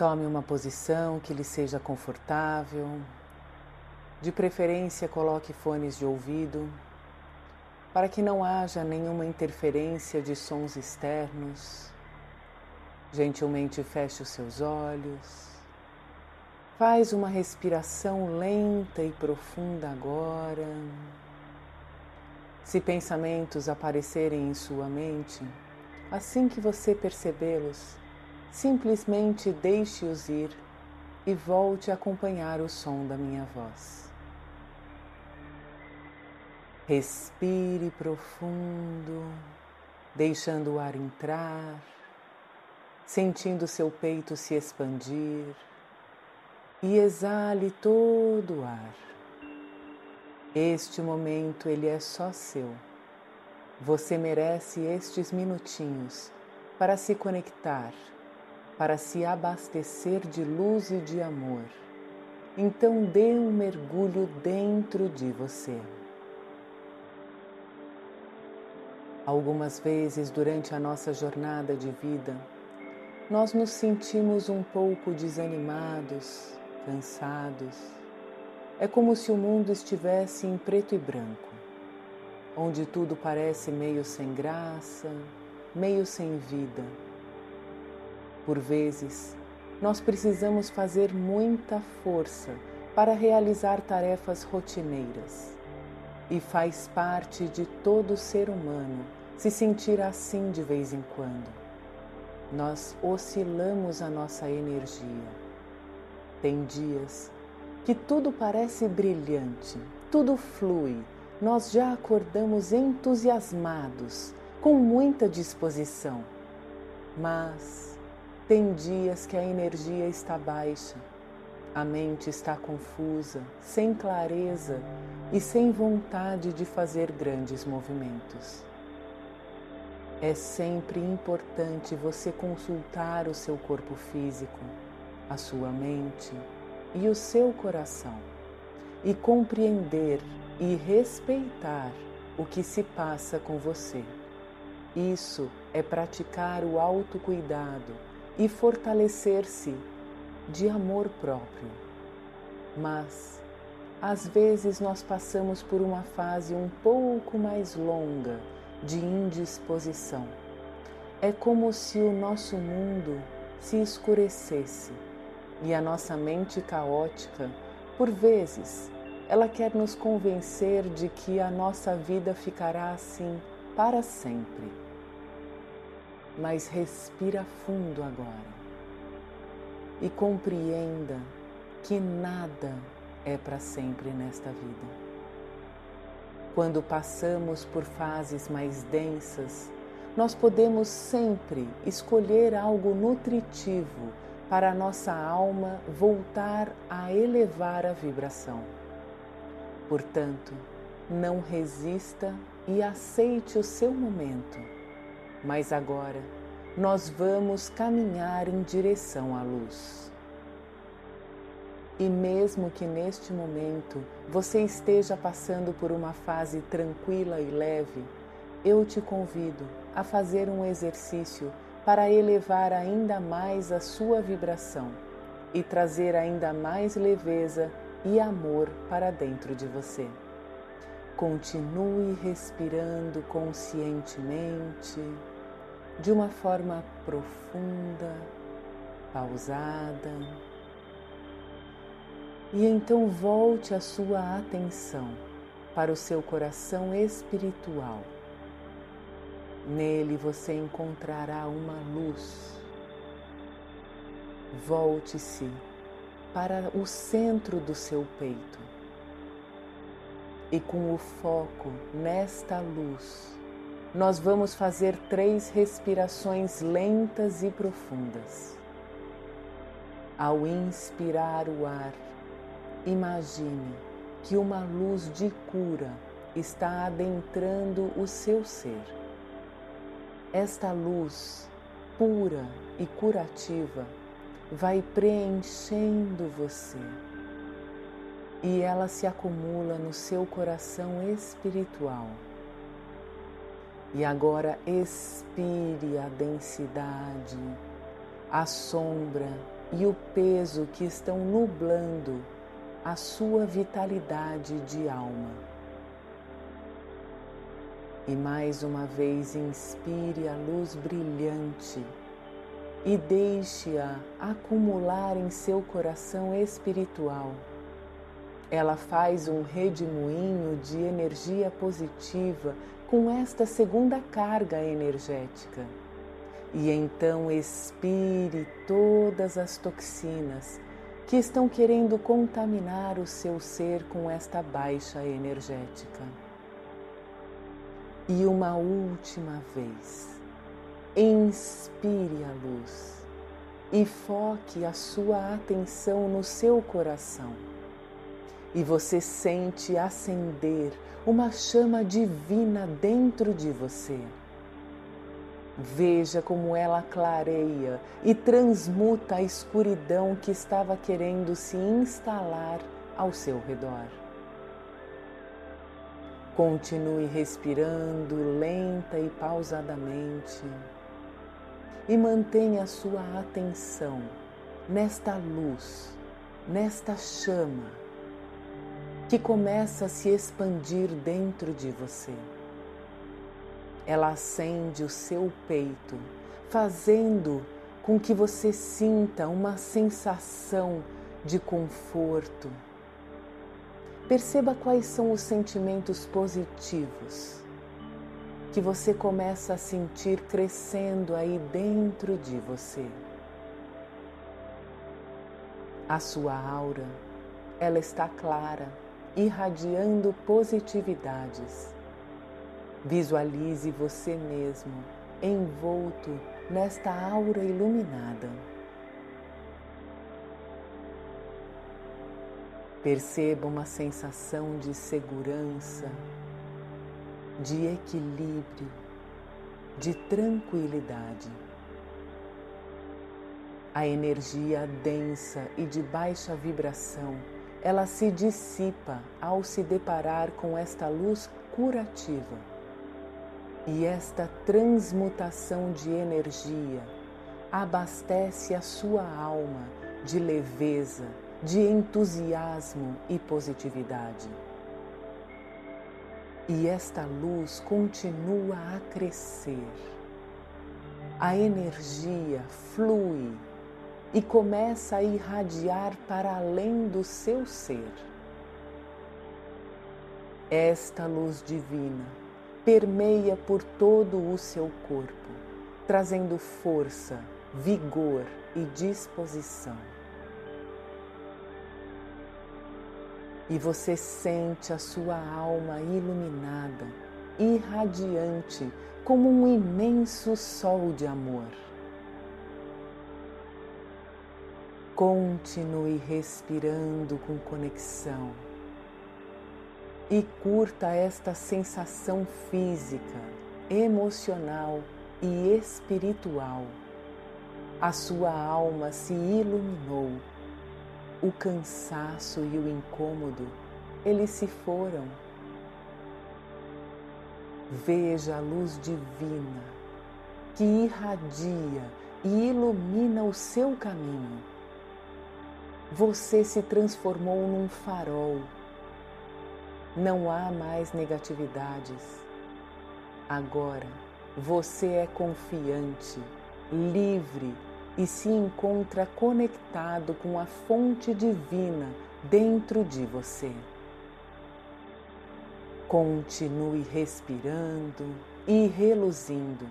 Tome uma posição que lhe seja confortável. De preferência, coloque fones de ouvido para que não haja nenhuma interferência de sons externos. Gentilmente feche os seus olhos. Faz uma respiração lenta e profunda agora. Se pensamentos aparecerem em sua mente, assim que você percebê-los, simplesmente deixe-os ir e volte a acompanhar o som da minha voz. Respire profundo, deixando o ar entrar, sentindo seu peito se expandir e exale todo o ar. Este momento ele é só seu. Você merece estes minutinhos para se conectar, para se abastecer de luz e de amor. Então dê um mergulho dentro de você. Algumas vezes durante a nossa jornada de vida, nós nos sentimos um pouco desanimados, cansados. É como se o mundo estivesse em preto e branco, onde tudo parece meio sem graça, meio sem vida. Por vezes, nós precisamos fazer muita força para realizar tarefas rotineiras e faz parte de todo ser humano se sentir assim de vez em quando. Nós oscilamos a nossa energia. Tem dias que tudo parece brilhante, tudo flui, nós já acordamos entusiasmados, com muita disposição. Mas tem dias que a energia está baixa a mente está confusa, sem clareza e sem vontade de fazer grandes movimentos. É sempre importante você consultar o seu corpo físico, a sua mente e o seu coração e compreender e respeitar o que se passa com você. Isso é praticar o autocuidado e fortalecer-se de amor próprio. Mas, às vezes, nós passamos por uma fase um pouco mais longa de indisposição. É como se o nosso mundo se escurecesse e a nossa mente caótica, por vezes, ela quer nos convencer de que a nossa vida ficará assim para sempre. Mas respira fundo agora e compreenda que nada é para sempre nesta vida. Quando passamos por fases mais densas, nós podemos sempre escolher algo nutritivo para a nossa alma voltar a elevar a vibração. Portanto, não resista e aceite o seu momento, mas agora nós vamos caminhar em direção à luz. E mesmo que neste momento você esteja passando por uma fase tranquila e leve, eu te convido a fazer um exercício para elevar ainda mais a sua vibração e trazer ainda mais leveza e amor para dentro de você. Continue respirando conscientemente de uma forma profunda, pausada. E então volte a sua atenção para o seu coração espiritual. Nele você encontrará uma luz. Volte-se para o centro do seu peito e com o foco nesta luz nós vamos fazer três respirações lentas e profundas. Ao inspirar o ar, imagine que uma luz de cura está adentrando o seu ser. Esta luz pura e curativa vai preenchendo você e ela se acumula no seu coração espiritual e agora expire a densidade, a sombra e o peso que estão nublando a sua vitalidade de alma. E mais uma vez inspire a luz brilhante e deixe-a acumular em seu coração espiritual. Ela faz um redemoinho de energia positiva com esta segunda carga energética. E então expire todas as toxinas que estão querendo contaminar o seu ser com esta baixa energética. E uma última vez Inspire a luz e foque a sua atenção no seu coração. E você sente acender uma chama divina dentro de você. Veja como ela clareia e transmuta a escuridão que estava querendo se instalar ao seu redor. Continue respirando lenta e pausadamente e mantenha sua atenção nesta luz, nesta chama que começa a se expandir dentro de você. Ela acende o seu peito, fazendo com que você sinta uma sensação de conforto. Perceba quais são os sentimentos positivos que você começa a sentir crescendo aí dentro de você. A sua aura, ela está clara, irradiando positividades. Visualize você mesmo envolto nesta aura iluminada. Perceba uma sensação de segurança, de equilíbrio, de tranquilidade. A energia densa e de baixa vibração, ela se dissipa ao se deparar com esta luz curativa. E esta transmutação de energia abastece a sua alma de leveza, de entusiasmo e positividade. E esta luz continua a crescer. A energia flui e começa a irradiar para além do seu ser. Esta luz divina permeia por todo o seu corpo, trazendo força, vigor e disposição. e você sente a sua alma iluminada, irradiante, como um imenso sol de amor. Continue respirando com conexão e curta esta sensação física, emocional e espiritual. A sua alma se iluminou o cansaço e o incômodo, eles se foram. Veja a luz divina que irradia e ilumina o seu caminho. Você se transformou num farol. Não há mais negatividades. Agora você é confiante, livre e se encontra conectado com a fonte divina dentro de você. Continue respirando e reluzindo.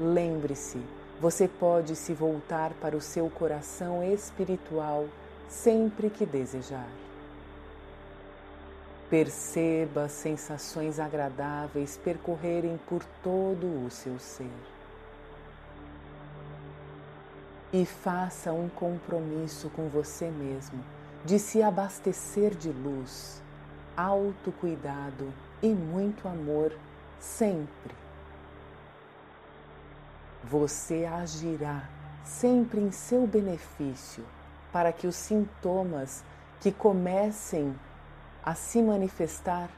Lembre-se, você pode se voltar para o seu coração espiritual sempre que desejar. Perceba sensações agradáveis percorrerem por todo o seu ser e faça um compromisso com você mesmo de se abastecer de luz, autocuidado e muito amor sempre. Você agirá sempre em seu benefício para que os sintomas que comecem a se manifestar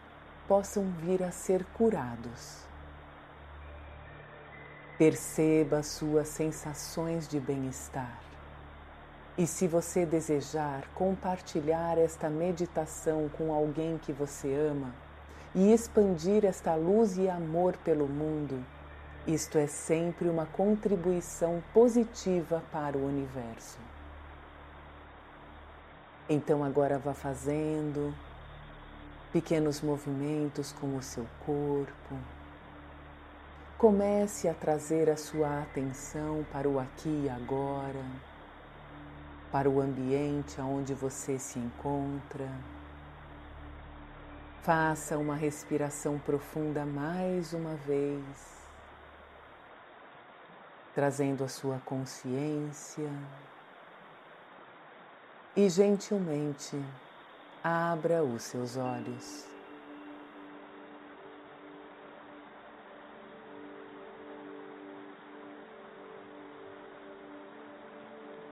possam vir a ser curados. Perceba suas sensações de bem-estar E se você desejar compartilhar esta meditação com alguém que você ama e expandir esta luz e amor pelo mundo, isto é sempre uma contribuição positiva para o universo. Então agora vá fazendo pequenos movimentos com o seu corpo. Comece a trazer a sua atenção para o aqui e agora para o ambiente onde você se encontra. Faça uma respiração profunda mais uma vez, trazendo a sua consciência e gentilmente abra os seus olhos.